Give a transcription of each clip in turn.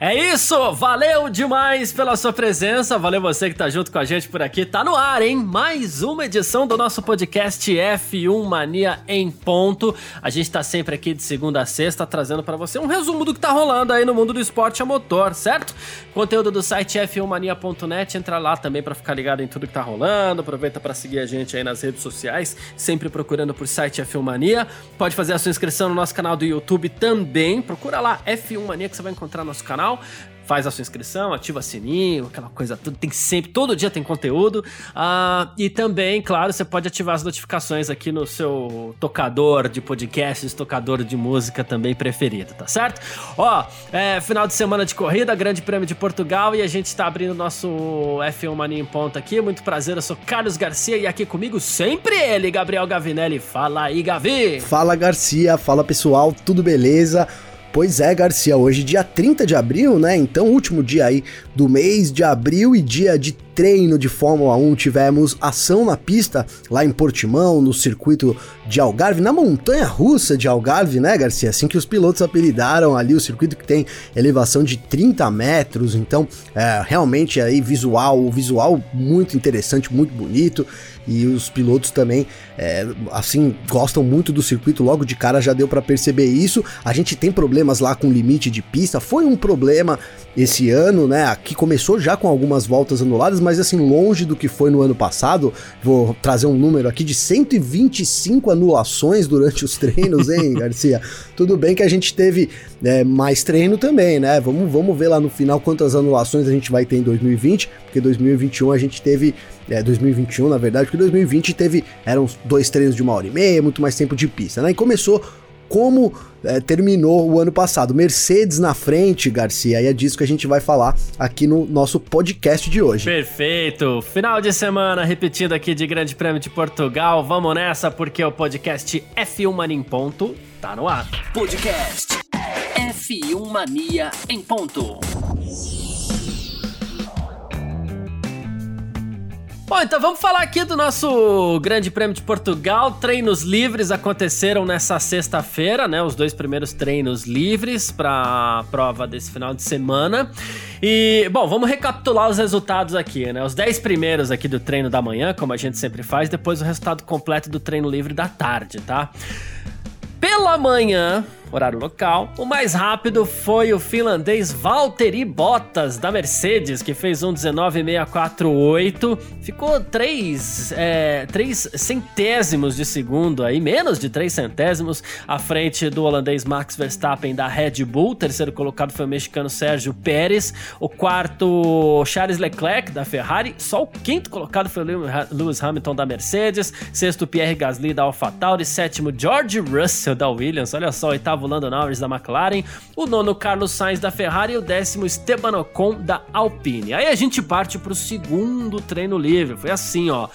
É isso, valeu demais pela sua presença, valeu você que tá junto com a gente por aqui. Tá no ar, hein? Mais uma edição do nosso podcast F1 Mania em ponto. A gente tá sempre aqui de segunda a sexta trazendo para você um resumo do que tá rolando aí no mundo do esporte a motor, certo? Conteúdo do site f1mania.net, entra lá também para ficar ligado em tudo que tá rolando. Aproveita para seguir a gente aí nas redes sociais, sempre procurando por site F1 Mania. Pode fazer a sua inscrição no nosso canal do YouTube também. Procura lá F1 Mania que você vai encontrar nosso canal canal faz a sua inscrição, ativa o sininho, aquela coisa tudo. Tem sempre, todo dia tem conteúdo. Uh, e também, claro, você pode ativar as notificações aqui no seu tocador de podcasts, tocador de música também preferido, tá certo? Ó, é, final de semana de corrida, Grande Prêmio de Portugal e a gente tá abrindo nosso F1 Mania em ponta aqui. Muito prazer, eu sou Carlos Garcia e aqui comigo sempre ele, Gabriel Gavinelli. Fala aí, Gavi! Fala, Garcia, fala pessoal, tudo beleza? Pois é, Garcia, hoje dia 30 de abril, né? Então, último dia aí do mês de abril e dia de treino de Fórmula 1, tivemos ação na pista lá em Portimão, no circuito de Algarve, na montanha russa de Algarve, né, Garcia? Assim que os pilotos apelidaram ali o circuito que tem elevação de 30 metros, então é, realmente aí visual, visual muito interessante, muito bonito e os pilotos também, é, assim, gostam muito do circuito, logo de cara já deu para perceber isso. A gente tem problemas lá com limite de pista, foi um problema esse ano, né? Aqui começou já com algumas voltas anuladas, mas assim, longe do que foi no ano passado. Vou trazer um número aqui de 125 anulações durante os treinos, hein, Garcia? Tudo bem que a gente teve é, mais treino também, né? Vamos, vamos ver lá no final quantas anulações a gente vai ter em 2020, porque 2021 a gente teve. É, 2021, na verdade, porque 2020 teve. Eram dois treinos de uma hora e meia, muito mais tempo de pista, né? E começou como é, terminou o ano passado. Mercedes na frente, Garcia, e é disso que a gente vai falar aqui no nosso podcast de hoje. Perfeito! Final de semana repetido aqui de Grande Prêmio de Portugal. Vamos nessa porque o podcast F1 Mania em Ponto tá no ar. Podcast F1 Mania em Ponto. Bom, então vamos falar aqui do nosso Grande Prêmio de Portugal. Treinos livres aconteceram nessa sexta-feira, né? Os dois primeiros treinos livres para a prova desse final de semana. E, bom, vamos recapitular os resultados aqui, né? Os 10 primeiros aqui do treino da manhã, como a gente sempre faz, depois o resultado completo do treino livre da tarde, tá? Pela manhã, horário local. O mais rápido foi o finlandês Valtteri Bottas da Mercedes, que fez um 19,648. Ficou 3, é, 3 centésimos de segundo aí, menos de 3 centésimos, à frente do holandês Max Verstappen da Red Bull. O terceiro colocado foi o mexicano Sérgio Pérez. O quarto, Charles Leclerc da Ferrari. Só o quinto colocado foi o Lewis Hamilton da Mercedes. Sexto, Pierre Gasly da AlphaTauri. Sétimo, George Russell da Williams. Olha só, oitavo oitavo Lando Norris da McLaren, o nono Carlos Sainz da Ferrari e o décimo Esteban Ocon da Alpine. Aí a gente parte para o segundo treino livre. Foi assim, ó.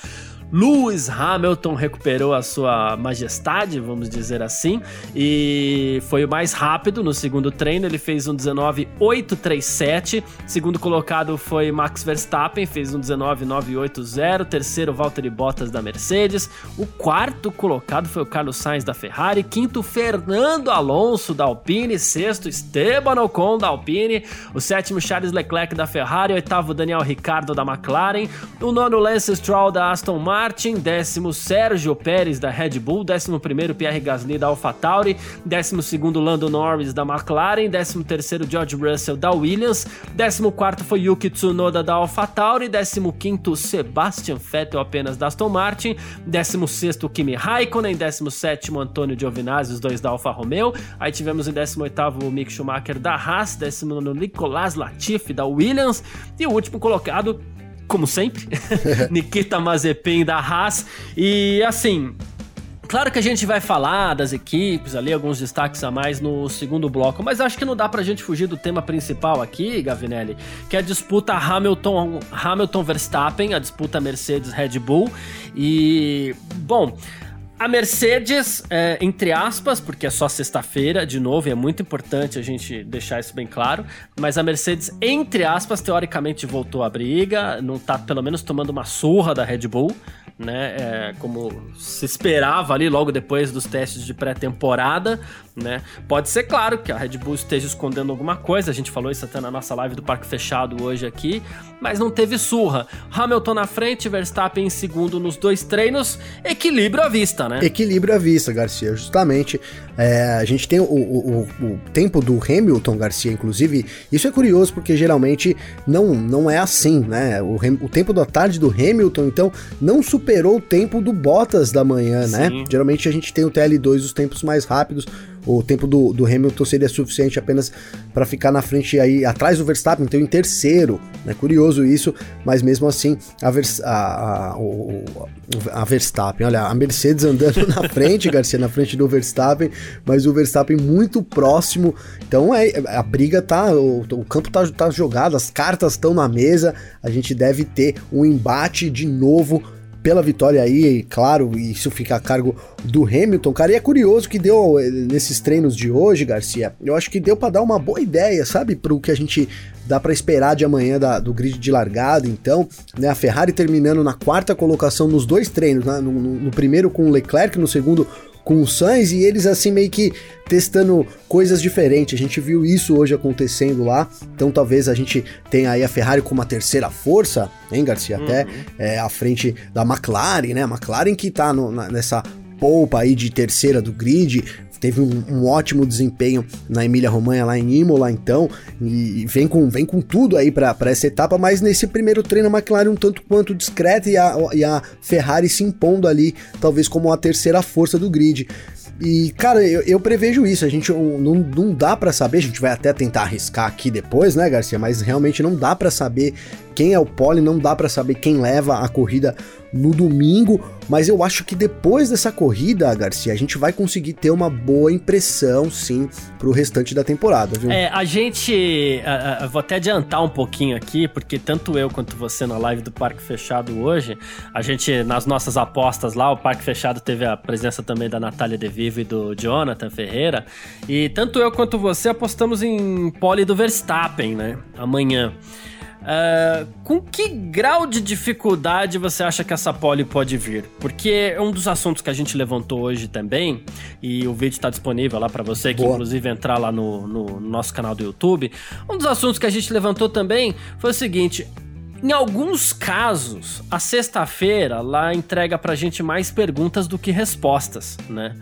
Lewis Hamilton recuperou a sua majestade, vamos dizer assim, e foi o mais rápido no segundo treino. Ele fez um 19.837. Segundo colocado foi Max Verstappen, fez um 19.980. Terceiro, Valtteri Bottas da Mercedes. O quarto colocado foi o Carlos Sainz da Ferrari. Quinto, Fernando Alonso da Alpine. Sexto, Esteban Ocon da Alpine. O sétimo, Charles Leclerc da Ferrari. Oitavo, Daniel Ricciardo da McLaren. O nono, Lance Stroll da Aston Martin. Martin, décimo Sérgio Pérez da Red Bull, décimo primeiro Pierre Gasly da AlphaTauri, décimo segundo Lando Norris da McLaren, décimo terceiro George Russell da Williams, décimo quarto foi Yuki Tsunoda da AlphaTauri, décimo quinto Sebastian Vettel apenas da Aston Martin, décimo sexto Kimi Raikkonen, décimo sétimo Antônio Giovinazzi, os dois da Alfa Romeo, aí tivemos em décimo oitavo o Mick Schumacher da Haas, décimo nono Nicolas Latifi da Williams e o último colocado como sempre, Nikita Mazepin da Haas. E assim, Claro que a gente vai falar das equipes ali, alguns destaques a mais no segundo bloco, mas acho que não dá pra gente fugir do tema principal aqui, Gavinelli, que é a disputa Hamilton, Hamilton Verstappen, a disputa Mercedes Red Bull. E, bom, A Mercedes, é, entre aspas, porque é só sexta-feira, de novo, é muito importante a gente deixar isso bem claro, mas a Mercedes, entre aspas, teoricamente voltou à briga, não tá pelo menos tomando uma surra da Red Bull né? É, como se esperava ali logo depois dos testes de pré-temporada, né? Pode ser claro que a Red Bull esteja escondendo alguma coisa, a gente falou isso até na nossa live do Parque Fechado hoje aqui, mas não teve surra. Hamilton na frente, Verstappen em segundo nos dois treinos, equilíbrio à vista, né? Equilíbrio à vista, Garcia, justamente. É, a gente tem o, o, o, tempo do Hamilton, Garcia, inclusive, isso é curioso porque geralmente não, não é assim, né? O, o tempo da tarde do Hamilton, então, não superou o tempo do Bottas da manhã, né? Sim. né? Geralmente a gente tem o TL2, os tempos mais rápidos, o tempo do, do Hamilton seria suficiente apenas para ficar na frente aí atrás do Verstappen, então em terceiro. Né? curioso isso, mas mesmo assim a, Vers, a, a, a Verstappen, olha, a Mercedes andando na frente, Garcia, na frente do Verstappen, mas o Verstappen muito próximo. Então é, a briga tá, o, o campo tá, tá jogado, as cartas estão na mesa. A gente deve ter um embate de novo pela vitória aí, claro, isso fica a cargo do Hamilton, cara. E é curioso que deu eh, nesses treinos de hoje, Garcia. Eu acho que deu para dar uma boa ideia, sabe, pro que a gente dá para esperar de amanhã da, do grid de largada. Então, né, a Ferrari terminando na quarta colocação nos dois treinos, né, no, no, no primeiro com o Leclerc, no segundo com o Sainz e eles assim meio que testando coisas diferentes. A gente viu isso hoje acontecendo lá, então talvez a gente tenha aí a Ferrari com uma terceira força, hein, Garcia? Uhum. Até é, à frente da McLaren, né? A McLaren que tá no, na, nessa polpa aí de terceira do grid, teve um, um, ótimo desempenho na Emília Romanha lá em Imola, então, e vem com, vem com tudo aí para essa etapa, mas nesse primeiro treino a McLaren um tanto quanto discreta e a, e a Ferrari se impondo ali, talvez como a terceira força do grid. E, cara, eu, eu, prevejo isso. A gente não, não dá para saber. A gente vai até tentar arriscar aqui depois, né, Garcia? Mas realmente não dá para saber quem é o pole, não dá para saber quem leva a corrida no domingo, mas eu acho que depois dessa corrida, Garcia, a gente vai conseguir ter uma boa impressão, sim, pro restante da temporada, viu? É, a gente. Uh, uh, vou até adiantar um pouquinho aqui, porque tanto eu quanto você na live do Parque Fechado hoje, a gente, nas nossas apostas lá, o Parque Fechado teve a presença também da Natália De Vivo e do Jonathan Ferreira, e tanto eu quanto você apostamos em pole do Verstappen, né? Amanhã. Uh, com que grau de dificuldade você acha que essa pole pode vir? Porque é um dos assuntos que a gente levantou hoje também, e o vídeo está disponível lá para você, que Boa. inclusive entrar lá no, no, nosso canal do YouTube. Um dos assuntos que a gente levantou também foi o seguinte: em alguns casos, a sexta-feira lá entrega pra gente mais perguntas do que respostas, né?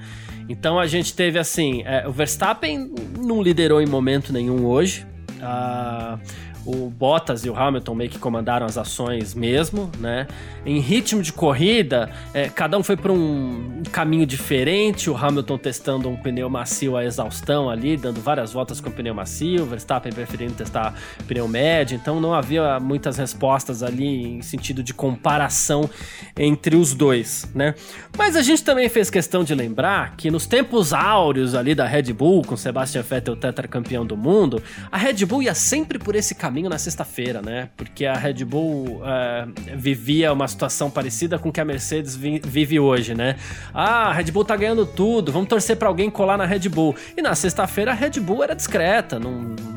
Então a gente teve assim: é, o Verstappen não liderou em momento nenhum hoje. Uh, o Bottas e o Hamilton meio que comandaram as ações mesmo, né? Em ritmo de corrida, é, cada um foi para um caminho diferente. O Hamilton testando um pneu macio a exaustão ali, dando várias voltas com pneu macio. O Verstappen preferindo testar pneu médio. Então não havia muitas respostas ali em sentido de comparação entre os dois, né? Mas a gente também fez questão de lembrar que nos tempos áureos ali da Red Bull, com Sebastian Vettel tetracampeão do mundo, a Red Bull ia sempre por esse caminho caminho na sexta-feira, né? Porque a Red Bull é, vivia uma situação parecida com que a Mercedes vi vive hoje, né? Ah, a Red Bull tá ganhando tudo, vamos torcer para alguém colar na Red Bull. E na sexta-feira a Red Bull era discreta, não,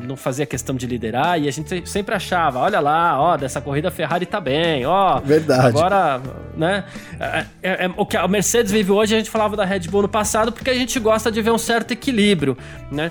não fazia questão de liderar e a gente sempre achava, olha lá, ó, dessa corrida a Ferrari tá bem, ó. Verdade. Agora, né? É, é, é, o que a Mercedes vive hoje, a gente falava da Red Bull no passado porque a gente gosta de ver um certo equilíbrio, né?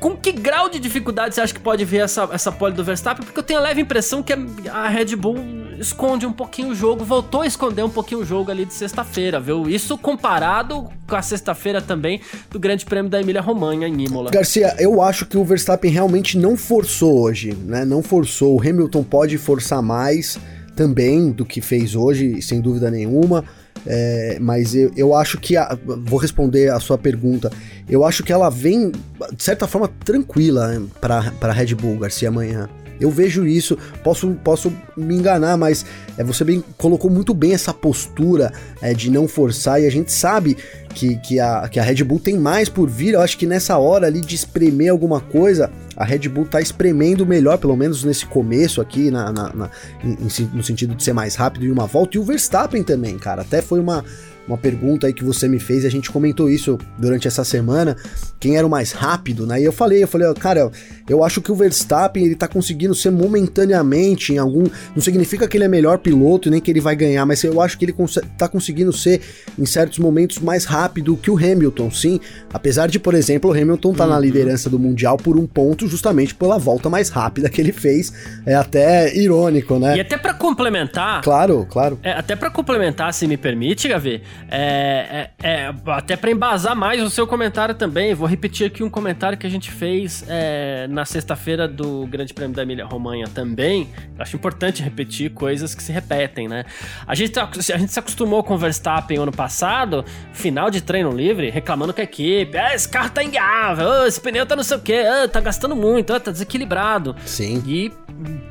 Com que grau de dificuldade você acha que pode vir essa, essa pole do Verstappen? Porque eu tenho a leve impressão que a Red Bull esconde um pouquinho o jogo, voltou a esconder um pouquinho o jogo ali de sexta-feira, viu? Isso comparado com a sexta-feira também do Grande Prêmio da Emília Romanha em Imola. Garcia, eu acho que o Verstappen realmente não forçou hoje, né? Não forçou. O Hamilton pode forçar mais também do que fez hoje, sem dúvida nenhuma. É, mas eu, eu acho que. A, vou responder a sua pergunta. Eu acho que ela vem, de certa forma, tranquila para Red Bull, Garcia, amanhã. Eu vejo isso, posso, posso me enganar, mas é, você bem, colocou muito bem essa postura é, de não forçar, e a gente sabe que, que, a, que a Red Bull tem mais por vir. Eu acho que nessa hora ali de espremer alguma coisa, a Red Bull tá espremendo melhor, pelo menos nesse começo aqui, na, na, na em, no sentido de ser mais rápido em uma volta. E o Verstappen também, cara. Até foi uma, uma pergunta aí que você me fez, a gente comentou isso durante essa semana, quem era o mais rápido, né? E eu falei, eu falei, cara, eu acho que o Verstappen ele tá conseguindo ser momentaneamente em algum, não significa que ele é melhor piloto nem que ele vai ganhar, mas eu acho que ele cons tá conseguindo ser em certos momentos mais rápido que o Hamilton, sim, apesar de, por exemplo, o Hamilton tá uhum. na liderança do mundial por um ponto justamente pela volta mais rápida que ele fez, é até irônico, né? E até para complementar, claro, claro. É, até para complementar, se me permite, Gavi, é, é, é até para embasar mais o seu comentário também, vou repetir aqui um comentário que a gente fez é, na sexta-feira do Grande Prêmio da Emília-Romanha também. Acho importante repetir coisas que se repetem, né? A gente, tá, a gente se acostumou com o Verstappen ano passado, final de treino livre, reclamando com a equipe, ah, esse carro tá inguiável, oh, esse pneu tá não sei o quê, oh, tá gastando muito, oh, tá desequilibrado. Sim. E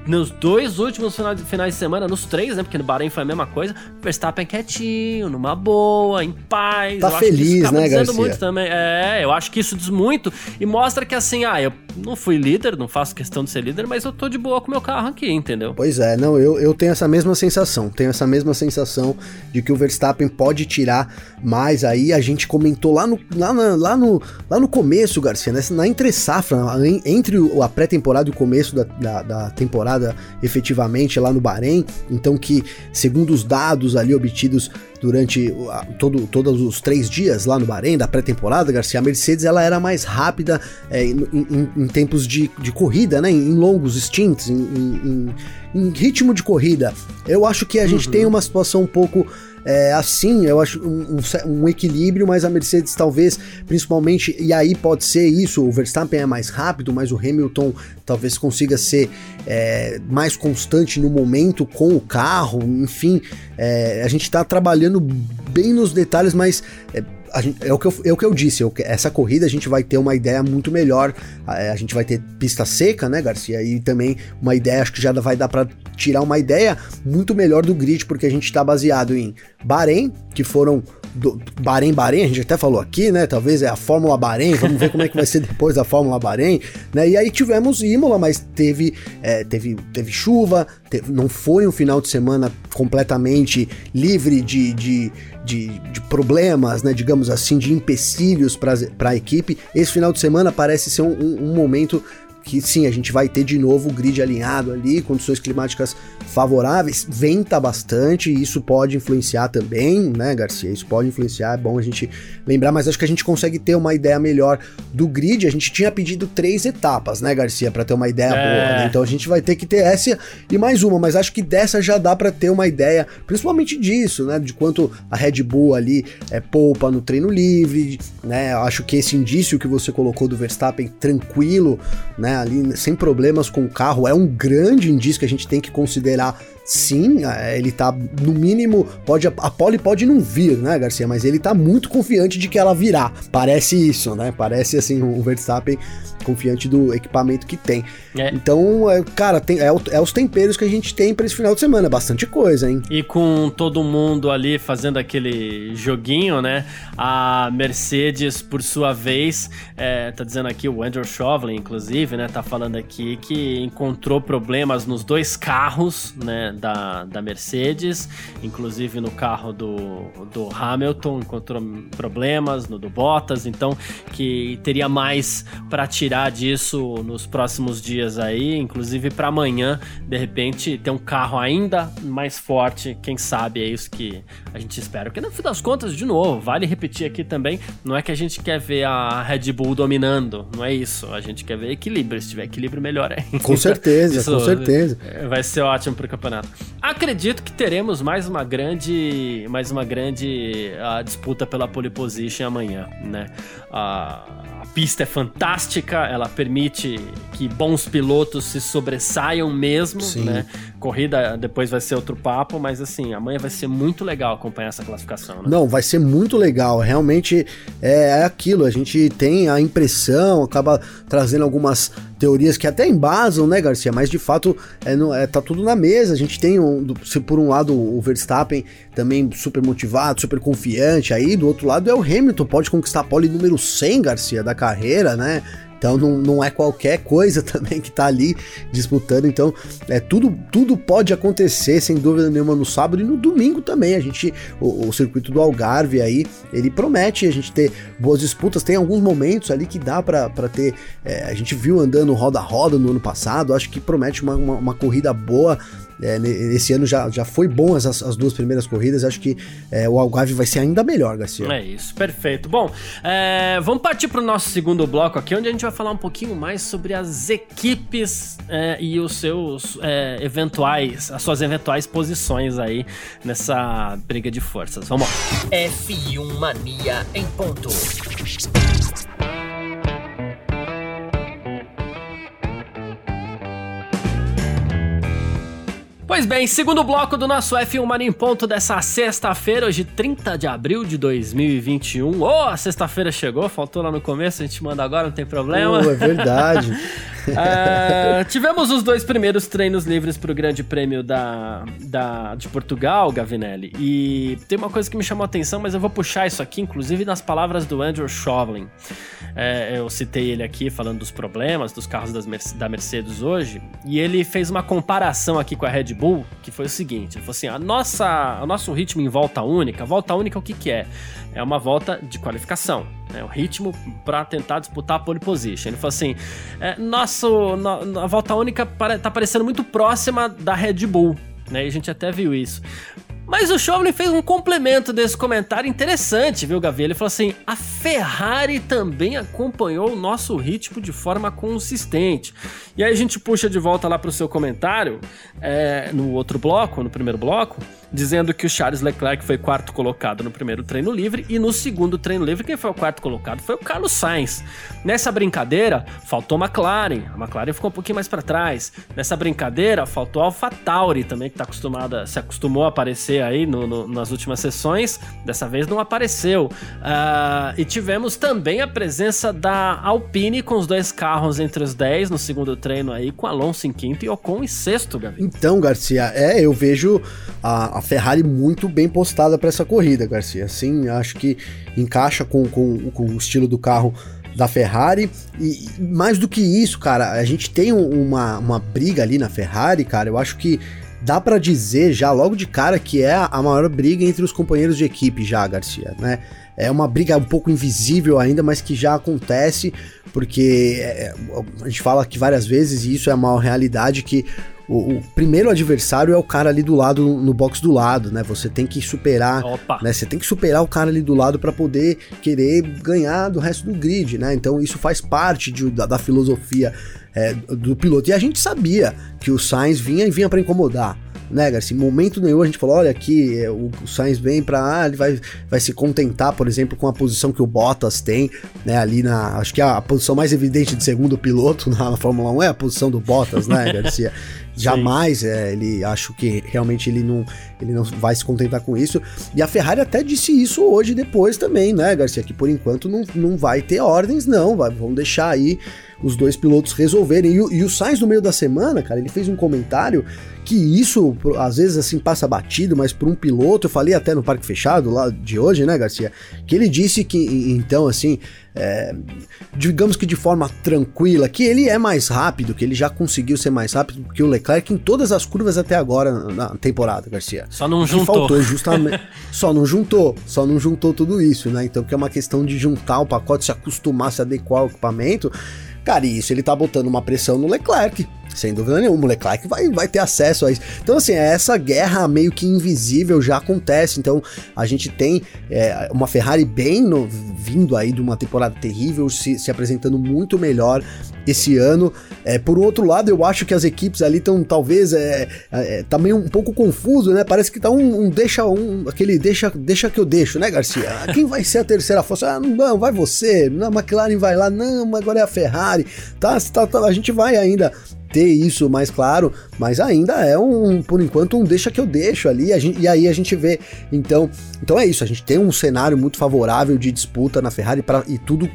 nos dois últimos finais de semana, nos três, né? Porque no Bahrein foi a mesma coisa, Verstappen quietinho, numa boa, em paz. Tá feliz, né, Garcia? muito também. É, eu acho que isso diz muito e mostra que assim, ah, eu não fui líder, não faço questão de ser líder, mas eu tô de boa com o meu carro aqui, entendeu? Pois é, não, eu, eu tenho essa mesma sensação, tenho essa mesma sensação de que o Verstappen pode tirar mais aí, a gente comentou lá no, lá, na, lá no, lá no começo, Garcia, né, na entre safra, entre a pré-temporada e o começo da, da, da temporada efetivamente lá no Bahrein, então que, segundo os dados ali obtidos durante todo, todos os três dias lá no Bahrein, da pré-temporada, Garcia, a Mercedes ela era mais rápida é, em, em, em, tempos de, de corrida, né, em longos stints, em, em, ritmo de corrida. Eu acho que a uhum. gente tem uma situação um pouco é, assim, eu acho um, um, um, equilíbrio, mas a Mercedes talvez, principalmente, e aí pode ser isso, o Verstappen é mais rápido, mas o Hamilton talvez consiga ser é, mais constante no momento com o carro, enfim, é, a gente está trabalhando bem nos detalhes, mas é, Gente, é, o que eu, é o que eu disse, eu, essa corrida a gente vai ter uma ideia muito melhor. A, a, gente vai ter pista seca, né, Garcia? E também uma ideia, acho que já vai dar para tirar uma ideia muito melhor do grid, porque a gente está baseado em Bahrein, que foram do Bahrein Bahrein, a gente até falou aqui, né? Talvez é a Fórmula Bahrein, vamos ver como é que vai ser depois da Fórmula Bahrein, né? E aí tivemos Imola, mas teve, é, teve, teve chuva, teve, não foi um final de semana completamente livre de, de, de, de problemas, né? Digamos assim, de empecilhos para a equipe. Esse final de semana parece ser um, um, um momento que sim, a gente vai ter de novo o grid alinhado ali, condições climáticas favoráveis, venta bastante, e isso pode influenciar também, né, Garcia? Isso pode influenciar, é bom a gente lembrar, mas acho que a gente consegue ter uma ideia melhor do grid. A gente tinha pedido três etapas, né, Garcia, para ter uma ideia é. boa, né? Então a gente vai ter que ter essa e mais uma, mas acho que dessa já dá para ter uma ideia, principalmente disso, né, de quanto a Red Bull ali é poupa no treino livre, né? Acho que esse indício que você colocou do Verstappen tranquilo, né, ali sem problemas com o carro, é um grande indício que a gente tem que considerar sim, é, ele tá no mínimo, pode a pole pode não vir, né, Garcia, mas ele tá muito confiante de que ela virá. Parece isso, né? Parece assim o Verstappen confiante do equipamento que tem. É. Então, é, cara, tem, é, é, os temperos que a gente tem para esse final de semana, bastante coisa, hein? E com todo mundo ali fazendo aquele joguinho, né? A Mercedes, por sua vez, é, tá dizendo aqui o Andrew Chauvelin, inclusive, né? Tá falando aqui que encontrou problemas nos dois carros, né? Da, da Mercedes, inclusive no carro do, do Hamilton, encontrou problemas no do Bottas, então que teria mais para tirar disso nos próximos dias aí, inclusive para amanhã, de repente, ter um carro ainda mais forte, quem sabe é isso que a gente espera. Porque no fim das contas, de novo, vale repetir aqui também, não é que a gente quer ver a Red Bull dominando, não é isso. A gente quer ver equilíbrio, se tiver equilíbrio melhor é. Com certeza, com certeza. Vai ser ótimo pro campeonato. Acredito que teremos mais uma grande, mais uma grande uh, disputa pela pole position amanhã, né? Uh, pista é fantástica, ela permite que bons pilotos se sobressaiam mesmo, Sim. né? Corrida depois vai ser outro papo, mas assim, amanhã vai ser muito legal acompanhar essa classificação, né? Não, vai ser muito legal. Realmente é, é aquilo, a gente tem a impressão, acaba trazendo algumas teorias que até embasam, né, Garcia? Mas de fato é, não, é, tá tudo na mesa. A gente tem, um, se por um lado o Verstappen também super motivado, super confiante, aí do outro lado é o Hamilton, pode conquistar a pole número 100, Garcia, da carreira, né? Então não, não é qualquer coisa também que tá ali disputando. Então é tudo, tudo pode acontecer sem dúvida nenhuma no sábado e no domingo também. A gente o, o circuito do Algarve aí ele promete a gente ter boas disputas. Tem alguns momentos ali que dá para ter. É, a gente viu andando roda roda no ano passado. Acho que promete uma, uma, uma corrida boa é, esse ano já, já foi bom as, as duas primeiras corridas. Acho que é, o Algarve vai ser ainda melhor, Garcia. É isso, perfeito. Bom, é, vamos partir para o nosso segundo bloco aqui, onde a gente vai falar um pouquinho mais sobre as equipes é, e os seus é, eventuais, as suas eventuais posições aí nessa briga de forças. Vamos lá. F1 Mania em ponto. Pois bem, segundo bloco do nosso F1 Mania em Ponto dessa sexta-feira, hoje 30 de abril de 2021. Oh, a sexta-feira chegou, faltou lá no começo, a gente manda agora, não tem problema. Oh, é verdade. uh, tivemos os dois primeiros treinos livres para o Grande Prêmio da, da, de Portugal, Gavinelli. E tem uma coisa que me chamou a atenção, mas eu vou puxar isso aqui, inclusive nas palavras do Andrew Shovlin. É, eu citei ele aqui falando dos problemas dos carros das, da Mercedes hoje, e ele fez uma comparação aqui com a Red Bull, que foi o seguinte: ele falou assim, a nossa, o nosso ritmo em volta única, volta única o que, que é? É uma volta de qualificação, é o ritmo para tentar disputar a pole position. Ele falou assim: é, nosso, no, a volta única tá parecendo muito próxima da Red Bull. Né, e a gente até viu isso. Mas o Chauvelin fez um complemento desse comentário interessante, viu, Gavi? Ele falou assim: a Ferrari também acompanhou o nosso ritmo de forma consistente. E aí a gente puxa de volta lá para o seu comentário, é, no outro bloco, no primeiro bloco, dizendo que o Charles Leclerc foi quarto colocado no primeiro treino livre e no segundo treino livre quem foi o quarto colocado foi o Carlos Sainz. Nessa brincadeira, faltou McLaren, a McLaren ficou um pouquinho mais para trás. Nessa brincadeira, faltou a AlphaTauri também, que tá acostumada, se acostumou a aparecer aí no, no, nas últimas sessões, dessa vez não apareceu. Uh, e tivemos também a presença da Alpine com os dois carros entre os 10 no segundo treino aí, com Alonso em quinto e Ocon em sexto, Gabi. Então, Garcia, é, eu vejo a, a Ferrari muito bem postada para essa corrida, Garcia. Sim, acho que encaixa com, com, com o estilo do carro da Ferrari. E mais do que isso, cara, a gente tem uma, uma briga ali na Ferrari, cara. Eu acho que dá para dizer já logo de cara que é a maior briga entre os companheiros de equipe já, Garcia, né? É uma briga um pouco invisível ainda, mas que já acontece, porque é, a gente fala aqui várias vezes, e isso é uma realidade, que o, o, primeiro adversário é o cara ali do lado, no box do lado, né? Você tem que superar, Opa. né? Você tem que superar o cara ali do lado para poder querer ganhar do resto do grid, né? Então isso faz parte de, da, da, filosofia é, do piloto. E a gente sabia que o Sainz vinha e vinha para incomodar né, Garcia? Em momento nenhum a gente falou, olha aqui, é, o, Sainz vem pra, ah, ele vai, vai se contentar, por exemplo, com a posição que o Bottas tem, né, ali na, acho que a, a posição mais evidente de segundo piloto na, na Fórmula 1 é a posição do Bottas, né, Garcia? Jamais, é, ele acho que realmente ele não, ele não vai se contentar com isso. E a Ferrari até disse isso hoje depois também, né, Garcia? Que por enquanto não, não vai ter ordens, não. Vai, vão deixar aí os dois pilotos resolverem. E, e o Sainz, no meio da semana, cara, ele fez um comentário que isso às vezes assim passa batido, mas por um piloto, eu falei até no parque fechado lá de hoje, né, Garcia? Que ele disse que então assim, é, digamos que de forma tranquila, que ele é mais rápido, que ele já conseguiu ser mais rápido que o Leclerc em todas as curvas até agora na temporada, Garcia. Só não juntou. faltou justamente, só não juntou, só não juntou tudo isso, né? Então que é uma questão de juntar o pacote, se acostumar, se adequar ao equipamento. Cara, e isso ele tá botando uma pressão no Leclerc. Sem dúvida nenhuma, o Leclerc vai, vai ter acesso a isso. Então, assim, essa guerra meio que invisível já acontece. Então, a gente tem é, uma Ferrari bem no, vindo aí de uma temporada terrível, se, se apresentando muito melhor esse ano. É, por outro lado, eu acho que as equipes ali estão talvez é, é, tá meio um pouco confuso, né? Parece que tá um, um, deixa um aquele deixa deixa que eu deixo, né, Garcia? Ah, quem vai ser a terceira força? Ah, não, vai você. Não, a McLaren vai lá. Não, agora é a Ferrari. Tá, tá, tá a gente vai ainda ter isso mais claro, mas ainda é um, por enquanto, um deixa que eu deixo ali, gente, e aí a gente vê. Então, então é isso, a gente tem um cenário muito favorável de disputa na Ferrari pra, e tudo,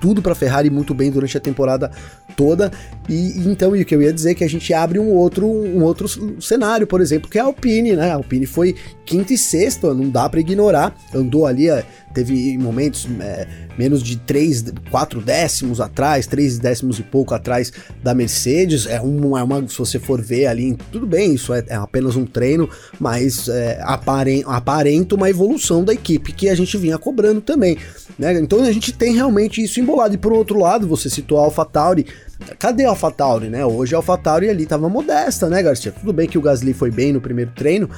tudo para Ferrari muito bem durante a temporada toda. E, então, e o que eu ia dizer é que a gente abre um outro, um outro cenário, por exemplo, que é a Alpine, né? A Alpine foi quinta e sexta, não dá para ignorar, andou ali teve momentos é, menos de 3, 4 décimos atrás, 3 décimos e pouco atrás da Mercedes. É é uma se você for ver ali, tudo bem, isso é, é apenas um treino, mas é, aparenta, aparenta uma evolução da equipe que a gente vinha cobrando também. Né? Então a gente tem realmente isso embolado. E por outro lado, você citou a AlphaTauri. Cadê a AlphaTauri, né? Hoje a AlphaTauri ali tava modesta, né, Garcia? Tudo bem que o Gasly foi bem no primeiro treino,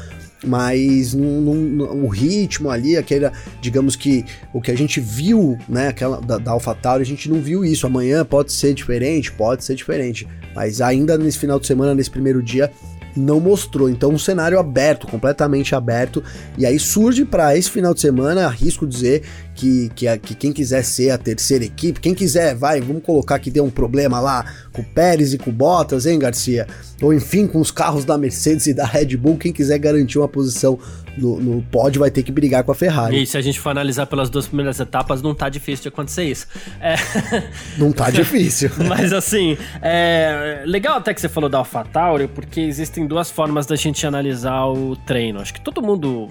mas num, o ritmo ali, aquele, digamos que o que a gente viu, né, aquela da, da AlphaTauri, a gente não viu isso. Amanhã pode ser diferente, pode ser diferente, mas ainda nesse final de semana, nesse primeiro dia, não mostrou. Então, um cenário aberto, completamente aberto. E aí surge para esse final de semana, arrisco dizer que, que, que, quem quiser ser a terceira equipe, quem quiser, vai, vamos colocar que deu um problema lá com o Pérez e com o Bottas, hein, Garcia? Ou enfim, com os carros da Mercedes e da Red Bull, quem quiser garantir uma posição no, no pódio vai ter que brigar com a Ferrari. E se a gente for analisar pelas duas primeiras etapas, não tá difícil de acontecer isso. É... Não tá difícil. Mas assim, é legal até que você falou da AlphaTauri, porque existem duas formas da gente analisar o treino. Acho que todo mundo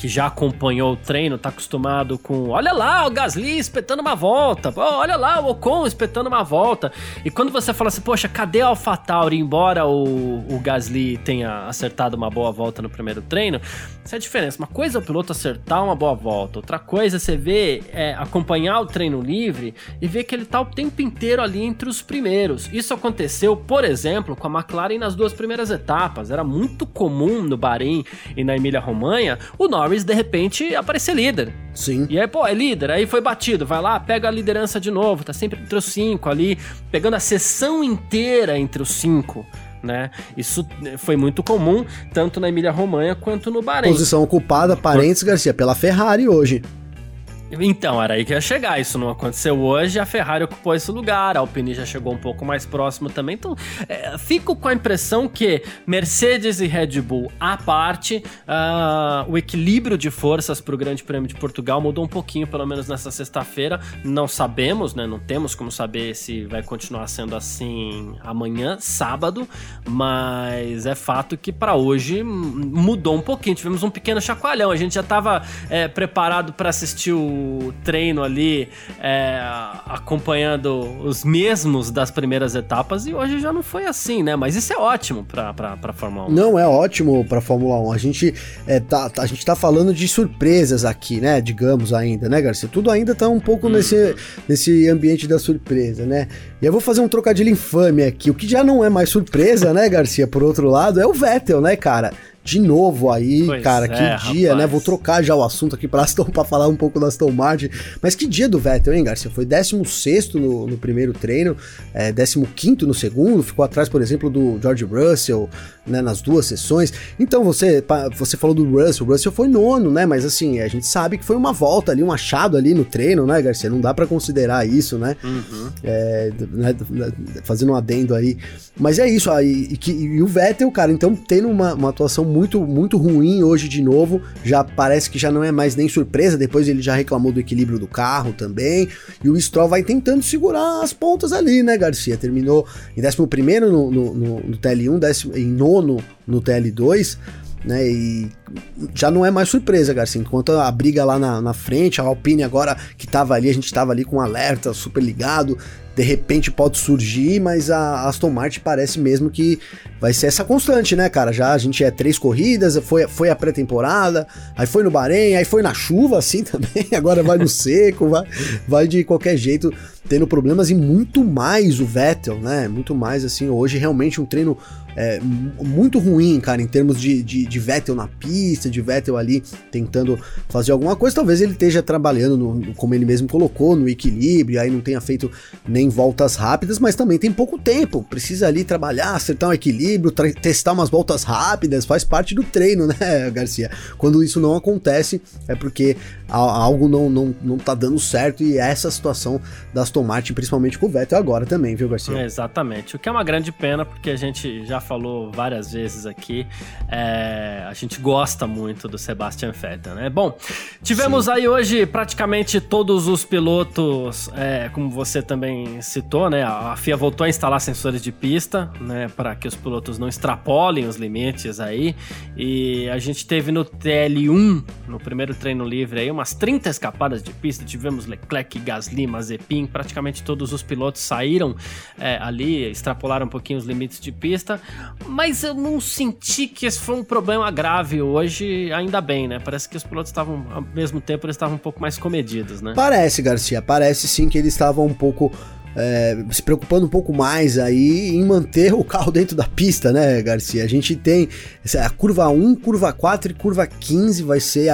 que já acompanhou o treino, tá acostumado com, olha lá, o Gasly espetando uma volta, olha lá, o Ocon espetando uma volta. E quando você fala assim, poxa, cadê a AlphaTauri, embora o, o Gasly tenha acertado uma boa volta no primeiro treino, essa é a diferença. Uma coisa é o piloto acertar uma boa volta, outra coisa é você ver, é, acompanhar o treino livre e ver que ele tá o tempo inteiro ali entre os primeiros. Isso aconteceu, por exemplo, com a McLaren nas duas primeiras etapas. Era muito comum no Bahrein e na Emília-Romanha o Norris Norris de repente aparecer líder. Sim. E aí, pô, é líder, aí foi batido, vai lá, pega a liderança de novo, tá sempre entre os cinco ali, pegando a sessão inteira entre os cinco. Né? Isso foi muito comum, tanto na Emília-Romanha quanto no Bahrein. Posição ocupada, parentes, Garcia, pela Ferrari hoje. Então, era aí que ia chegar. Isso não aconteceu hoje, a Ferrari ocupou esse lugar, a Alpine já chegou um pouco mais próximo também. Então, é, fico com a impressão que Mercedes e Red Bull à parte, uh, o equilíbrio de forças para o Grande Prêmio de Portugal mudou um pouquinho, pelo menos nessa sexta-feira. Não sabemos, né? Não temos como saber se vai continuar sendo assim amanhã, sábado, mas é fato que para hoje mudou um pouquinho. Tivemos um pequeno chacoalhão. A gente já estava é, preparado para assistir o treino ali é, acompanhando os mesmos das primeiras etapas e hoje já não foi assim, né? Mas isso é ótimo pra Fórmula 1. Não, é ótimo pra Fórmula 1. A gente, é, tá, a gente tá falando de surpresas aqui, né? Digamos ainda, né, Garcia? Tudo ainda tá um pouco hum. nesse, nesse ambiente da surpresa, né? E eu vou fazer um trocadilho infame aqui. O que já não é mais surpresa, né, Garcia? Por outro lado, é o Vettel, né, cara? De novo aí, pois cara, é, que dia, rapaz. né? Vou trocar já o assunto aqui para Aston para falar um pouco da Aston Martin. Mas que dia do Vettel, hein, Garcia? Foi 16 no, no primeiro treino, é, 15 no segundo, ficou atrás, por exemplo, do George Russell, né, nas duas sessões. Então você, você falou do Russell, o Russell foi nono, né? Mas assim, a gente sabe que foi uma volta ali, um achado ali no treino, né, Garcia? Não dá para considerar isso, né? Uhum. É, né? Fazendo um adendo aí. Mas é isso, aí, e, e, e, o Vettel, cara, então tendo uma, uma atuação muito, muito ruim hoje de novo, já parece que já não é mais nem surpresa, depois ele já reclamou do equilíbrio do carro também, e o Stroll vai tentando segurar as pontas ali, né, Garcia? Terminou em 11 no, no, no, no TL1, décimo, em nono no TL2, né? E já não é mais surpresa, Garcia. Enquanto a briga lá na, na frente, a Alpine agora que tava ali, a gente tava ali com um alerta super ligado, de repente pode surgir, mas a Aston Martin parece mesmo que vai ser essa constante, né, cara? Já a gente é três corridas, foi, foi a pré-temporada, aí foi no Bahrein, aí foi na chuva, assim também, agora vai no seco, vai, vai de qualquer jeito tendo problemas e muito mais o Vettel, né? Muito mais, assim, hoje realmente um treino é, muito ruim, cara, em termos de, de, de, Vettel na pista, de Vettel ali tentando fazer alguma coisa. Talvez ele esteja trabalhando, no, como ele mesmo colocou, no equilíbrio, aí não tenha feito nem voltas rápidas, mas também tem pouco tempo. Precisa ali trabalhar, acertar um equilíbrio, testar umas voltas rápidas, faz parte do treino, né, Garcia? Quando isso não acontece, é porque algo não, não, não tá dando certo e é essa situação da Aston Martin, principalmente com o Vettel agora também, viu, Garcia? É, exatamente. O que é uma grande pena, porque a gente já falou várias vezes aqui, é, a gente gosta muito do Sebastian Vettel, né? Bom, tivemos Sim. aí hoje praticamente todos os pilotos, é, como você também citou, né? A FIA voltou a instalar sensores de pista, né? Para que os pilotos não extrapolem os limites aí. E a gente teve no TL1, no primeiro treino livre aí, umas 30 escapadas de pista. Tivemos Leclerc, Gasly, Mazepin, praticamente todos os pilotos saíram é, ali, extrapolaram um pouquinho os limites de pista. Mas eu não senti que esse foi um problema grave hoje, ainda bem, né? Parece que os pilotos estavam, ao mesmo tempo, eles estavam um pouco mais comedidos, né? Parece, Garcia, parece sim que eles estavam um pouco. É, se preocupando um pouco mais aí em manter o carro dentro da pista, né, Garcia? A gente tem a curva 1, curva 4 e curva 15 vai ser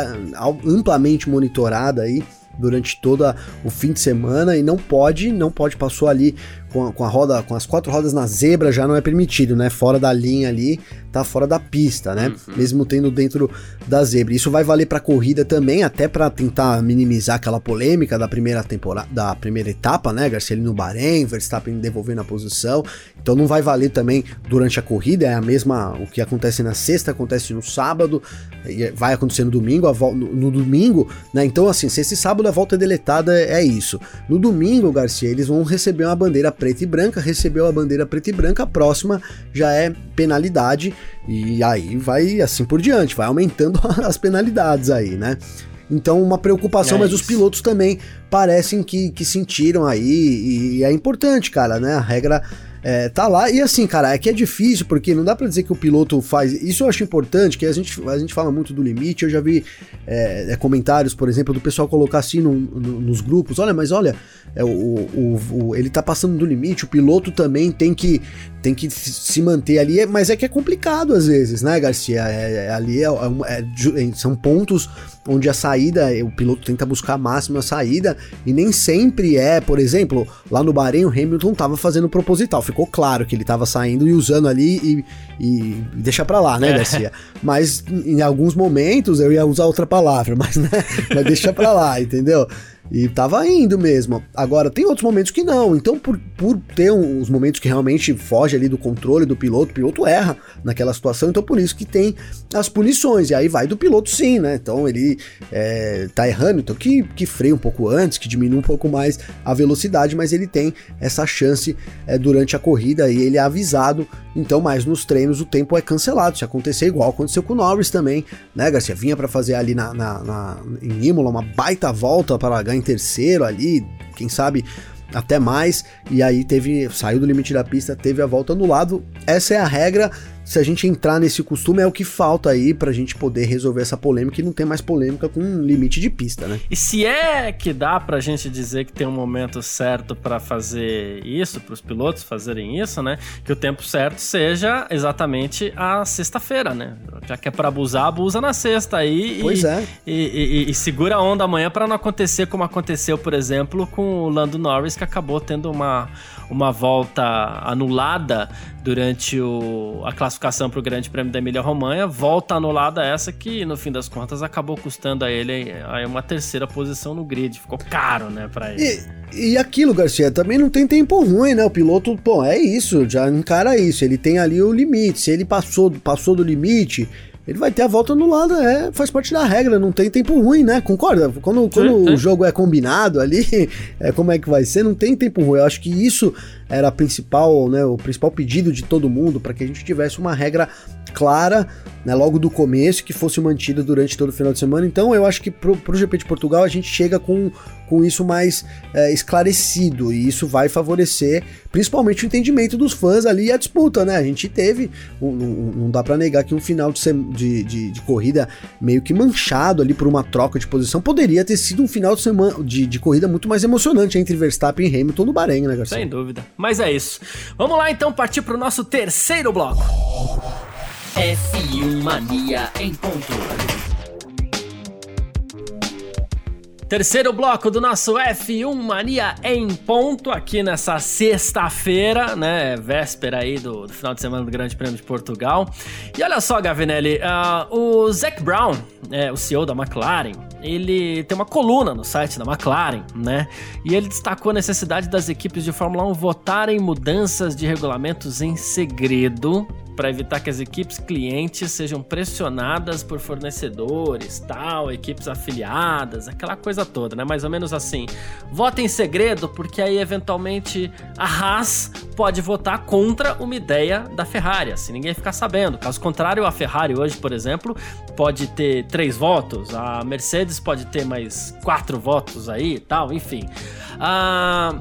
amplamente monitorada aí durante todo o fim de semana e não pode, não pode passou ali com a, com a, roda, com as quatro rodas na zebra já não é permitido, né? Fora da linha ali, tá fora da pista, né? Uhum. Mesmo tendo dentro da zebra. Isso vai valer para corrida também, até para tentar minimizar aquela polêmica da primeira temporada, da primeira etapa, né? Garcia no Bahrein, Verstappen devolvendo a posição. Então não vai valer também durante a corrida, é a mesma o que acontece na sexta, acontece no sábado, vai acontecer no domingo, no, no domingo, né? Então assim, se esse sábado a volta é deletada, é isso. No domingo, Garcia, eles vão receber uma bandeira preta preta e branca, recebeu a bandeira preta e branca, a próxima já é penalidade e aí vai assim por diante, vai aumentando as penalidades aí, né? Então, uma preocupação, é mas os pilotos também parecem que, que sentiram aí, e é importante, cara, né? A regra é, tá lá. E assim, cara, é que é difícil, porque não dá para dizer que o piloto faz. Isso eu acho importante, que a gente, a gente fala muito do limite. Eu já vi é, é, comentários, por exemplo, do pessoal colocar assim no, no, nos grupos: olha, mas olha, é, o, o, o, ele tá passando do limite, o piloto também tem que, tem que se manter ali. Mas é que é complicado às vezes, né, Garcia? É, é ali são pontos onde a saída, o piloto tenta buscar a máxima saída e nem sempre é, por exemplo, lá no Bahrein o Hamilton tava fazendo proposital, ficou claro que ele estava saindo e usando ali e, e deixa pra lá, né, é. Garcia? Mas em alguns momentos eu ia usar outra palavra, mas, né, mas deixa pra lá, entendeu? E tava indo mesmo. Agora, tem outros momentos que não. Então, por, por ter uns momentos que realmente foge ali do controle do piloto, o piloto erra naquela situação. Então, por isso que tem as punições. E aí vai do piloto sim, né? Então, ele é, tá errando. Então, que, que freia um pouco antes, que diminua um pouco mais a velocidade. Mas ele tem essa chance é, durante a corrida e ele é avisado. Então, mas nos treinos o tempo é cancelado. Se acontecer igual aconteceu com o Norris também, né, Garcia? Vinha para fazer ali na, na, na, em Imola uma baita volta para ganhar em terceiro ali, quem sabe até mais, e aí teve, saiu do limite da pista, teve a volta no lado. Essa é a regra se a gente entrar nesse costume, é o que falta aí pra gente poder resolver essa polêmica e não ter mais polêmica com um limite de pista, né? E se é que dá pra gente dizer que tem um momento certo para fazer isso, pros pilotos fazerem isso, né? Que o tempo certo seja exatamente a sexta-feira, né? Já que é pra abusar, abusa na sexta aí. Pois e, é. E, e, e, segura a onda amanhã para não acontecer como aconteceu, por exemplo, com o Lando Norris, que acabou tendo uma, uma volta anulada durante o, a classificação para o Grande Prêmio da Emília-Romanha, volta anulada essa que, no fim das contas, acabou custando a ele aí uma terceira posição no grid. Ficou caro, né, para ele. E, e aquilo, Garcia, também não tem tempo ruim, né? O piloto, pô, é isso, já encara isso. Ele tem ali o limite. Se ele passou, passou do limite, ele vai ter a volta anulada, é, faz parte da regra, não tem tempo ruim, né? Concorda? Quando, quando sim, sim. o jogo é combinado ali, é, como é que vai ser? Não tem tempo ruim. Eu acho que isso era a principal, né, o principal pedido de todo mundo para que a gente tivesse uma regra clara, né, logo do começo, que fosse mantida durante todo o final de semana. Então eu acho que pro, pro GP de Portugal a gente chega com, com isso mais é, esclarecido e isso vai favorecer principalmente o entendimento dos fãs ali e a disputa, né? A gente teve, um, um, não dá para negar que um final de, de, de, de, corrida meio que manchado ali por uma troca de posição poderia ter sido um final de semana de, de corrida muito mais emocionante entre Verstappen e Hamilton no Bahrein, né, Garcia? Sem dúvida. Mas é isso. Vamos lá então partir para o nosso terceiro bloco. F1 Mania em ponto. Terceiro bloco do nosso F1 Mania em ponto aqui nessa sexta-feira, né? Véspera aí do, do, final de semana do Grande Prêmio de Portugal. E olha só, Gavinelli, uh, o Zac Brown, é, o CEO da McLaren, ele tem uma coluna no site da McLaren, né? E ele destacou a necessidade das equipes de Fórmula 1 votarem mudanças de regulamentos em segredo para evitar que as equipes clientes sejam pressionadas por fornecedores, tal, equipes afiliadas, aquela coisa toda, né? Mais ou menos assim. Vota em segredo, porque aí eventualmente a Haas pode votar contra uma ideia da Ferrari, assim ninguém ficar sabendo. Caso contrário, a Ferrari hoje, por exemplo, pode ter três votos, a Mercedes pode ter mais quatro votos aí e tal, enfim. Ah.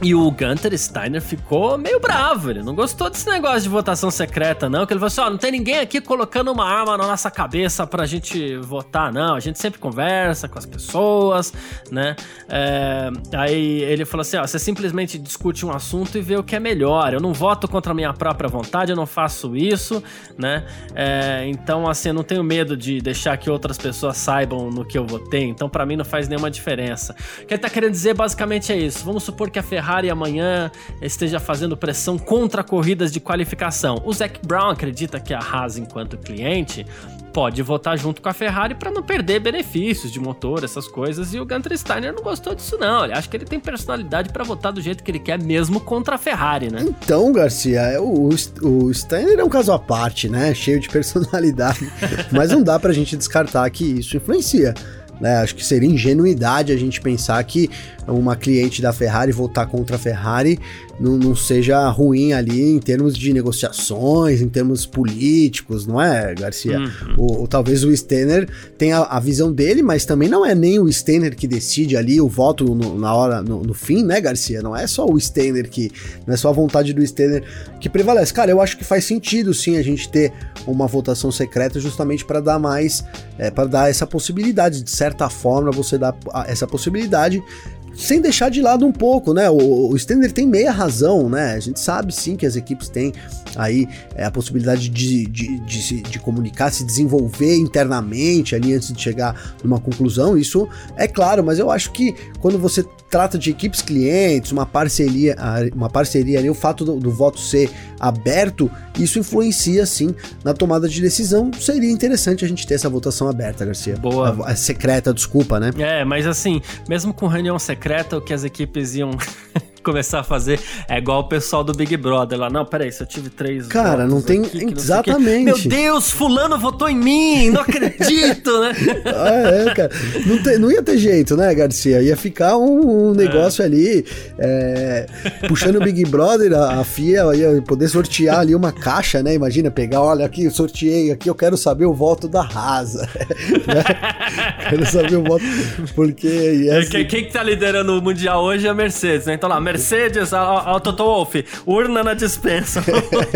E o Gunter Steiner ficou meio bravo, ele não gostou desse negócio de votação secreta, não. Que ele falou assim: ó, não tem ninguém aqui colocando uma arma na nossa cabeça pra gente votar, não. A gente sempre conversa com as pessoas, né? É, aí ele falou assim: ó, você simplesmente discute um assunto e vê o que é melhor. Eu não voto contra a minha própria vontade, eu não faço isso, né? É, então, assim, eu não tenho medo de deixar que outras pessoas saibam no que eu votei. Então, para mim, não faz nenhuma diferença. O que ele tá querendo dizer basicamente é isso. Vamos supor que a Ferrari Ferrari amanhã esteja fazendo pressão contra corridas de qualificação. O Zac Brown acredita que a Haas, enquanto cliente, pode votar junto com a Ferrari para não perder benefícios de motor, essas coisas. E o Gunter Steiner não gostou disso, não. Ele acha que ele tem personalidade para votar do jeito que ele quer, mesmo contra a Ferrari, né? Então, Garcia, é o, o Steiner é um caso à parte, né? Cheio de personalidade. Mas não dá pra gente descartar que isso influencia. Né? Acho que seria ingenuidade a gente pensar que uma cliente da Ferrari votar contra a Ferrari não, não, seja ruim ali em termos de negociações, em termos políticos, não é, Garcia? Uhum. O, o, talvez o Steiner tenha a visão dele, mas também não é nem o Steiner que decide ali o voto no, na hora, no, no, fim, né, Garcia? Não é só o Steiner que. Não é só a vontade do Steiner que prevalece. Cara, eu acho que faz sentido sim a gente ter uma votação secreta justamente para dar mais. É, para dar essa possibilidade, de certa forma, você dar essa possibilidade sem deixar de lado um pouco, né? O, o Stender tem meia razão, né? A gente sabe sim que as equipes têm aí é, a possibilidade de, de, de, de, comunicar, se desenvolver internamente ali antes de chegar numa conclusão. Isso é claro, mas eu acho que quando você trata de equipes clientes, uma parceria, uma parceria ali, o fato do, do, voto ser aberto, isso influencia sim na tomada de decisão. Seria interessante a gente ter essa votação aberta, Garcia. Boa. A, a secreta, desculpa, né? É, mas assim, mesmo com reunião secreta, o que as equipes iam começar a fazer é igual o pessoal do Big Brother lá. Não, peraí, se eu tive três. Cara, não tem. Aqui, exatamente. Meu Deus, Fulano votou em mim, não acredito, né? ah, é, cara. Não, te, não ia ter jeito, né, Garcia? Ia ficar um, um negócio é. ali, é, puxando o Big Brother, a, a FIA ia poder sortear ali uma caixa, né? Imagina pegar, olha aqui, eu sorteei aqui, eu quero saber o voto da Rasa. né? Quero saber o voto, porque. Assim... Quem, quem que tá liderando o Mundial hoje é a Mercedes, né? Então lá, Mercedes ao Toto Wolff, urna na dispensa.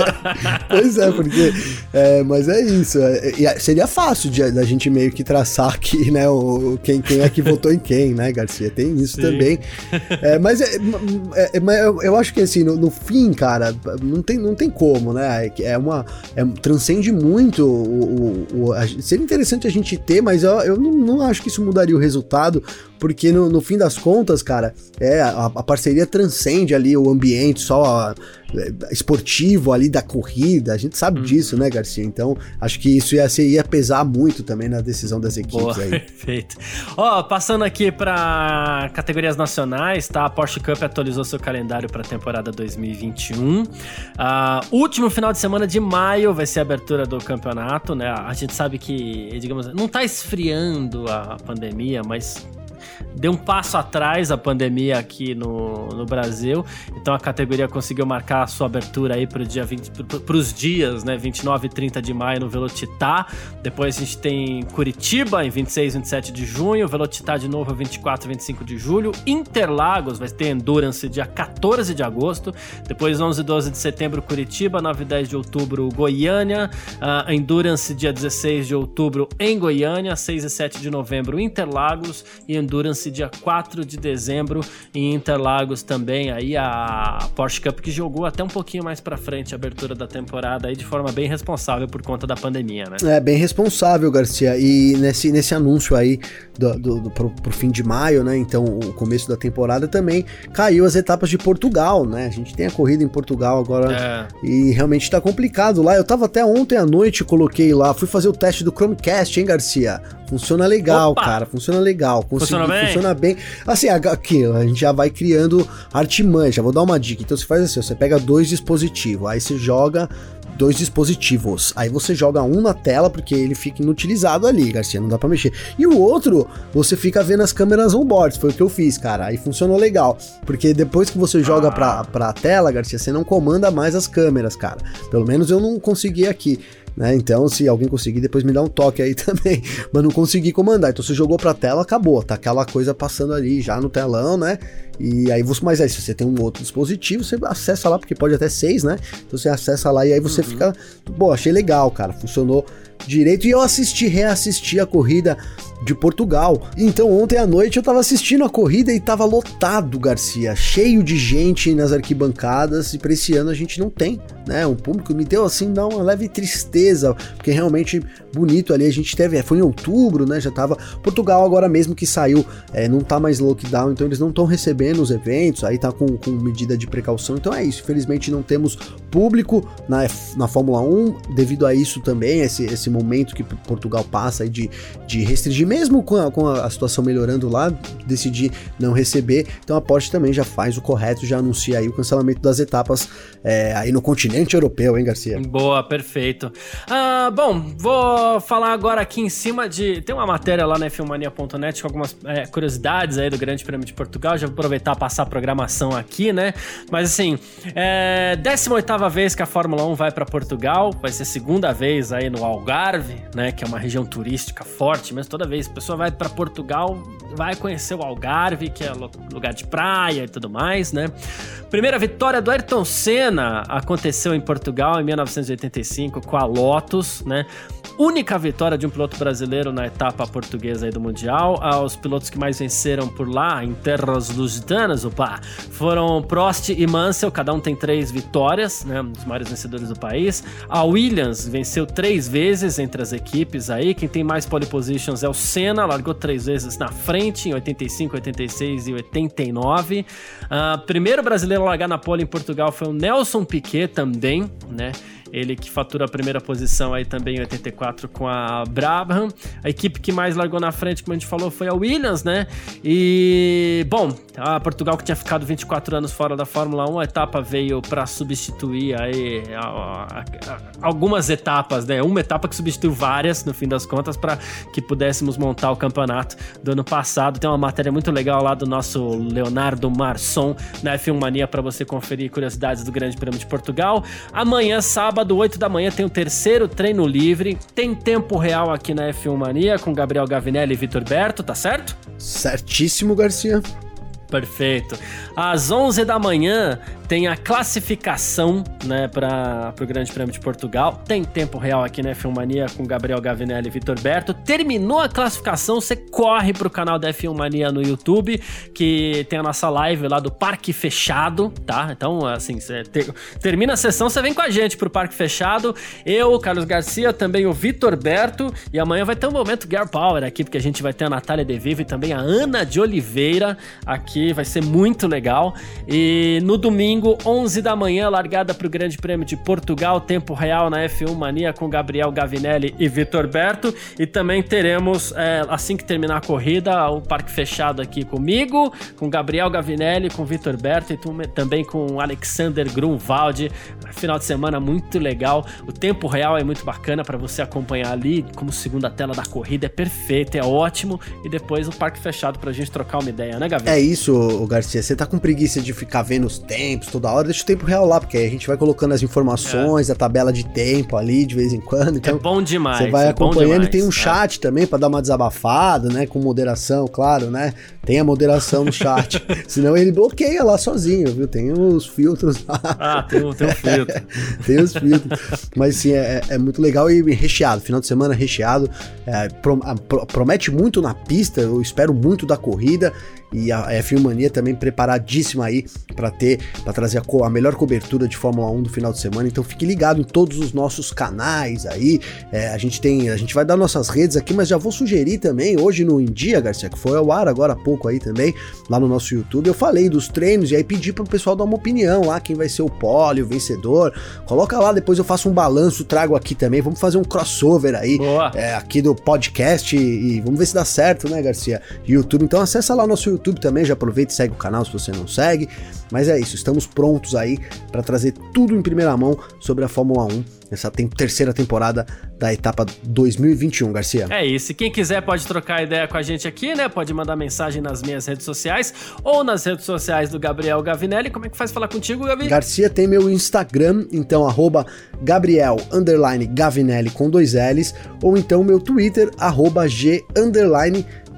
pois é, porque. É, mas é isso. É, é, seria fácil da gente meio que traçar aqui, né? O, quem, quem é que votou em quem, né, Garcia? Tem isso Sim. também. É, mas é, é, é eu, eu, acho que assim, no, no, fim, cara, não tem, não tem como, né? É uma. transcende muito o, o, o a, seria interessante a gente ter, mas eu, eu não, não acho que isso mudaria o resultado, porque no, no fim das contas, cara, é a, a parceria transcende ali o ambiente só a, é, esportivo ali da corrida, a gente sabe uhum. disso, né, Garcia? Então, acho que isso ia, ser, ia pesar muito também na decisão das equipes Boa, aí. Perfeito. Ó, passando aqui para categorias nacionais, tá? A Porsche Cup atualizou seu calendário para a temporada 2021. Uh, último final de semana de maio vai ser a abertura do campeonato, né? A gente sabe que, digamos, não tá esfriando a pandemia, mas deu um passo atrás a pandemia aqui no, no Brasil. Então a categoria conseguiu marcar a sua abertura aí para dia 20, os dias, né, 29 e 30 de maio no Velocitar. Depois a gente tem Curitiba em 26 e 27 de junho, Velocitar de novo 24 e 25 de julho, Interlagos vai ter Endurance dia 14 de agosto, depois 11 e 12 de setembro Curitiba, 9 e 10 de outubro Goiânia, uh, Endurance dia 16 de outubro em Goiânia, 6 e 7 de novembro Interlagos e Endurance Endurance dia 4 de dezembro em Interlagos também. Aí a Porsche Cup que jogou até um pouquinho mais para frente a abertura da temporada aí de forma bem responsável por conta da pandemia, né? É, bem responsável, Garcia. E nesse, nesse anúncio aí do, do, do pro, pro, fim de maio, né? Então, o começo da temporada também caiu as etapas de Portugal, né? A gente tem a corrida em Portugal agora é. e realmente tá complicado lá. Eu tava até ontem à noite, coloquei lá, fui fazer o teste do Chromecast, hein, Garcia? Funciona legal, Opa! cara. Funciona legal. Consegui, funciona bem? Funciona bem. Assim, aqui, a gente já vai criando artimanha. Já vou dar uma dica. Então você faz assim: você pega dois dispositivos, aí você joga dois dispositivos. Aí você joga um na tela porque ele fica inutilizado ali, Garcia, não dá para mexer. E o outro, você fica vendo as câmeras on-board, foi o que eu fiz, cara. Aí funcionou legal, porque depois que você joga ah. pra, pra tela, Garcia, você não comanda mais as câmeras, cara. Pelo menos eu não consegui aqui. Né? Então, se alguém conseguir, depois me dá um toque aí também. Mas não consegui comandar. Então, você jogou pra tela, acabou. Tá aquela coisa passando ali já no telão, né? E aí você, mas aí, se você tem um outro dispositivo, você acessa lá, porque pode até seis, né? Então você acessa lá e aí você uhum. fica. Pô, achei legal, cara. Funcionou direito. E eu assisti, reassisti a corrida de Portugal. Então ontem à noite eu tava assistindo a corrida e tava lotado, Garcia, cheio de gente nas arquibancadas e para esse ano a gente não tem, né? Um público me deu assim dá uma leve tristeza, porque realmente bonito ali a gente teve, foi em outubro, né? Já tava Portugal agora mesmo que saiu, é, não tá mais lockdown, então eles não estão recebendo os eventos, aí tá com, com medida de precaução. Então é isso, infelizmente não temos público na, na Fórmula 1 devido a isso também, esse, esse momento que Portugal passa de, de restringimento mesmo com a, com a situação melhorando lá, decidir não receber. Então a Porsche também já faz o correto, já anuncia aí o cancelamento das etapas é, aí no continente europeu, hein, Garcia? Boa, perfeito. Ah, bom, vou falar agora aqui em cima de. Tem uma matéria lá na Filmania.net com algumas é, curiosidades aí do Grande Prêmio de Portugal. Já vou aproveitar passar a programação aqui, né? Mas assim, é 18 vez que a Fórmula 1 vai para Portugal, vai ser segunda vez aí no Algarve, né? Que é uma região turística forte, mas toda vez a pessoa vai para Portugal, vai conhecer o Algarve, que é lugar de praia e tudo mais, né? Primeira vitória do Ayrton Senna aconteceu em Portugal em 1985 com a Lotus, né? Única vitória de um piloto brasileiro na etapa portuguesa do Mundial. Ah, os pilotos que mais venceram por lá, em terras lusitanas, opa, foram Prost e Mansell, cada um tem três vitórias, né? Os maiores vencedores do país. A Williams venceu três vezes entre as equipes aí. Quem tem mais pole positions é o Senna, largou três vezes na frente, em 85, 86 e 89. Uh, primeiro brasileiro a largar na pole em Portugal foi o Nelson Piquet também, né? Ele que fatura a primeira posição aí também em 84 com a Brabham. A equipe que mais largou na frente, como a gente falou, foi a Williams, né? E, bom, a Portugal que tinha ficado 24 anos fora da Fórmula 1, a etapa veio para substituir aí algumas etapas, né? Uma etapa que substituiu várias, no fim das contas, para que pudéssemos montar o campeonato do ano passado. Tem uma matéria muito legal lá do nosso Leonardo Marçom na F1 Mania para você conferir curiosidades do Grande Prêmio de Portugal. Amanhã, sábado, sábado, 8 da manhã, tem o terceiro treino livre. Tem tempo real aqui na F1 Mania com Gabriel Gavinelli e Vitor Berto, tá certo? Certíssimo, Garcia. Perfeito. Às 11 da manhã tem a classificação né, para o Grande Prêmio de Portugal. Tem tempo real aqui na F1 Mania com Gabriel Gavinelli e Vitor Berto. Terminou a classificação, você corre para o canal da F1 Mania no YouTube, que tem a nossa live lá do Parque Fechado, tá? Então, assim, você ter, termina a sessão, você vem com a gente para o Parque Fechado. Eu, Carlos Garcia, também o Vitor Berto. E amanhã vai ter um momento Girl Power aqui, porque a gente vai ter a Natália De Vivo e também a Ana de Oliveira aqui. Vai ser muito legal. E no domingo, domingo, 11 da manhã, largada para o Grande Prêmio de Portugal, tempo real na F1 Mania com Gabriel Gavinelli e Vitor Berto. E também teremos, é, assim que terminar a corrida, o parque fechado aqui comigo, com Gabriel Gavinelli, com Vitor Berto e também com Alexander Grunwald. Final de semana muito legal. O tempo real é muito bacana para você acompanhar ali, como segunda tela da corrida. É perfeito, é ótimo. E depois o parque fechado para a gente trocar uma ideia, né, Gavinelli? É isso, Garcia. Você tá com preguiça de ficar vendo os tempos, toda hora, deixa o tempo real lá, porque aí a gente vai colocando as informações, é. a tabela de tempo ali de vez em quando. Então, é bom demais. Você vai é acompanhando e tem um é. chat também para dar uma desabafada, né? Com moderação, claro, né? Tem a moderação no chat. Senão ele bloqueia lá sozinho, viu? Tem os filtros lá. Ah, tem, tem um filtro. tem os filtros. Mas sim, é, é, muito legal e recheado. Final de semana recheado. É, promete muito na pista, eu espero muito da corrida e a F1 Mania também preparadíssima aí para ter, para trazer a, a, melhor cobertura de Fórmula 1 do final de semana. Então fique ligado em todos os nossos canais aí. É, a gente tem, a gente vai dar nossas redes aqui, mas já vou sugerir também hoje no India, Garcia, que foi ao ar agora há pouco aí também, lá no nosso YouTube. Eu falei dos treinos e aí pedi para o pessoal dar uma opinião lá, quem vai ser o pole, o vencedor. Coloca lá, depois eu faço um balanço, trago aqui também. Vamos fazer um crossover aí é, aqui do podcast e, e vamos ver se dá certo, né, Garcia? YouTube. Então acessa lá o nosso YouTube YouTube também, já aproveita e segue o canal se você não segue. Mas é isso, estamos prontos aí para trazer tudo em primeira mão sobre a Fórmula 1 nessa tem terceira temporada da etapa 2021, Garcia. É isso. Quem quiser pode trocar ideia com a gente aqui, né? Pode mandar mensagem nas minhas redes sociais ou nas redes sociais do Gabriel Gavinelli. Como é que faz falar contigo, Gavi? Garcia tem meu Instagram, então arroba Gabriel Gavinelli com dois L's, ou então meu Twitter, arroba G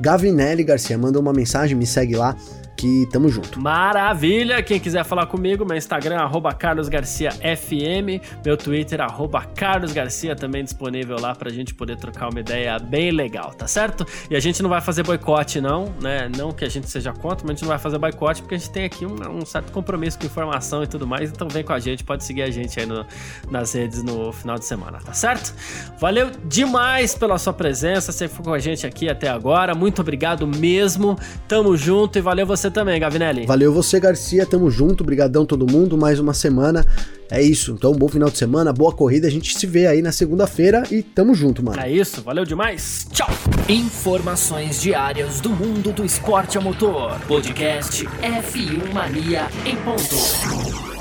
Gavinelli Garcia. Manda uma mensagem, me segue lá que tamo junto. Maravilha! Quem quiser falar comigo, meu Instagram, arroba carlosgarciafm, meu Twitter, arroba carlosgarcia, também disponível lá pra gente poder trocar uma ideia bem legal, tá certo? E a gente não vai fazer boicote não, né? Não que a gente seja contra, mas a gente não vai fazer boicote porque a gente tem aqui um, um certo compromisso com informação e tudo mais, então vem com a gente, pode seguir a gente aí no, nas redes no final de semana, tá certo? Valeu demais pela sua presença, você ficou com a gente aqui até agora, muito obrigado mesmo, tamo junto e valeu você você também, Gavinelli. Valeu você, Garcia. Tamo junto. Obrigadão todo mundo. Mais uma semana. É isso. Então, bom final de semana, boa corrida. A gente se vê aí na segunda-feira e tamo junto, mano. É isso. Valeu demais. Tchau. Informações diárias do mundo do esporte a motor. Podcast F1 Mania em ponto.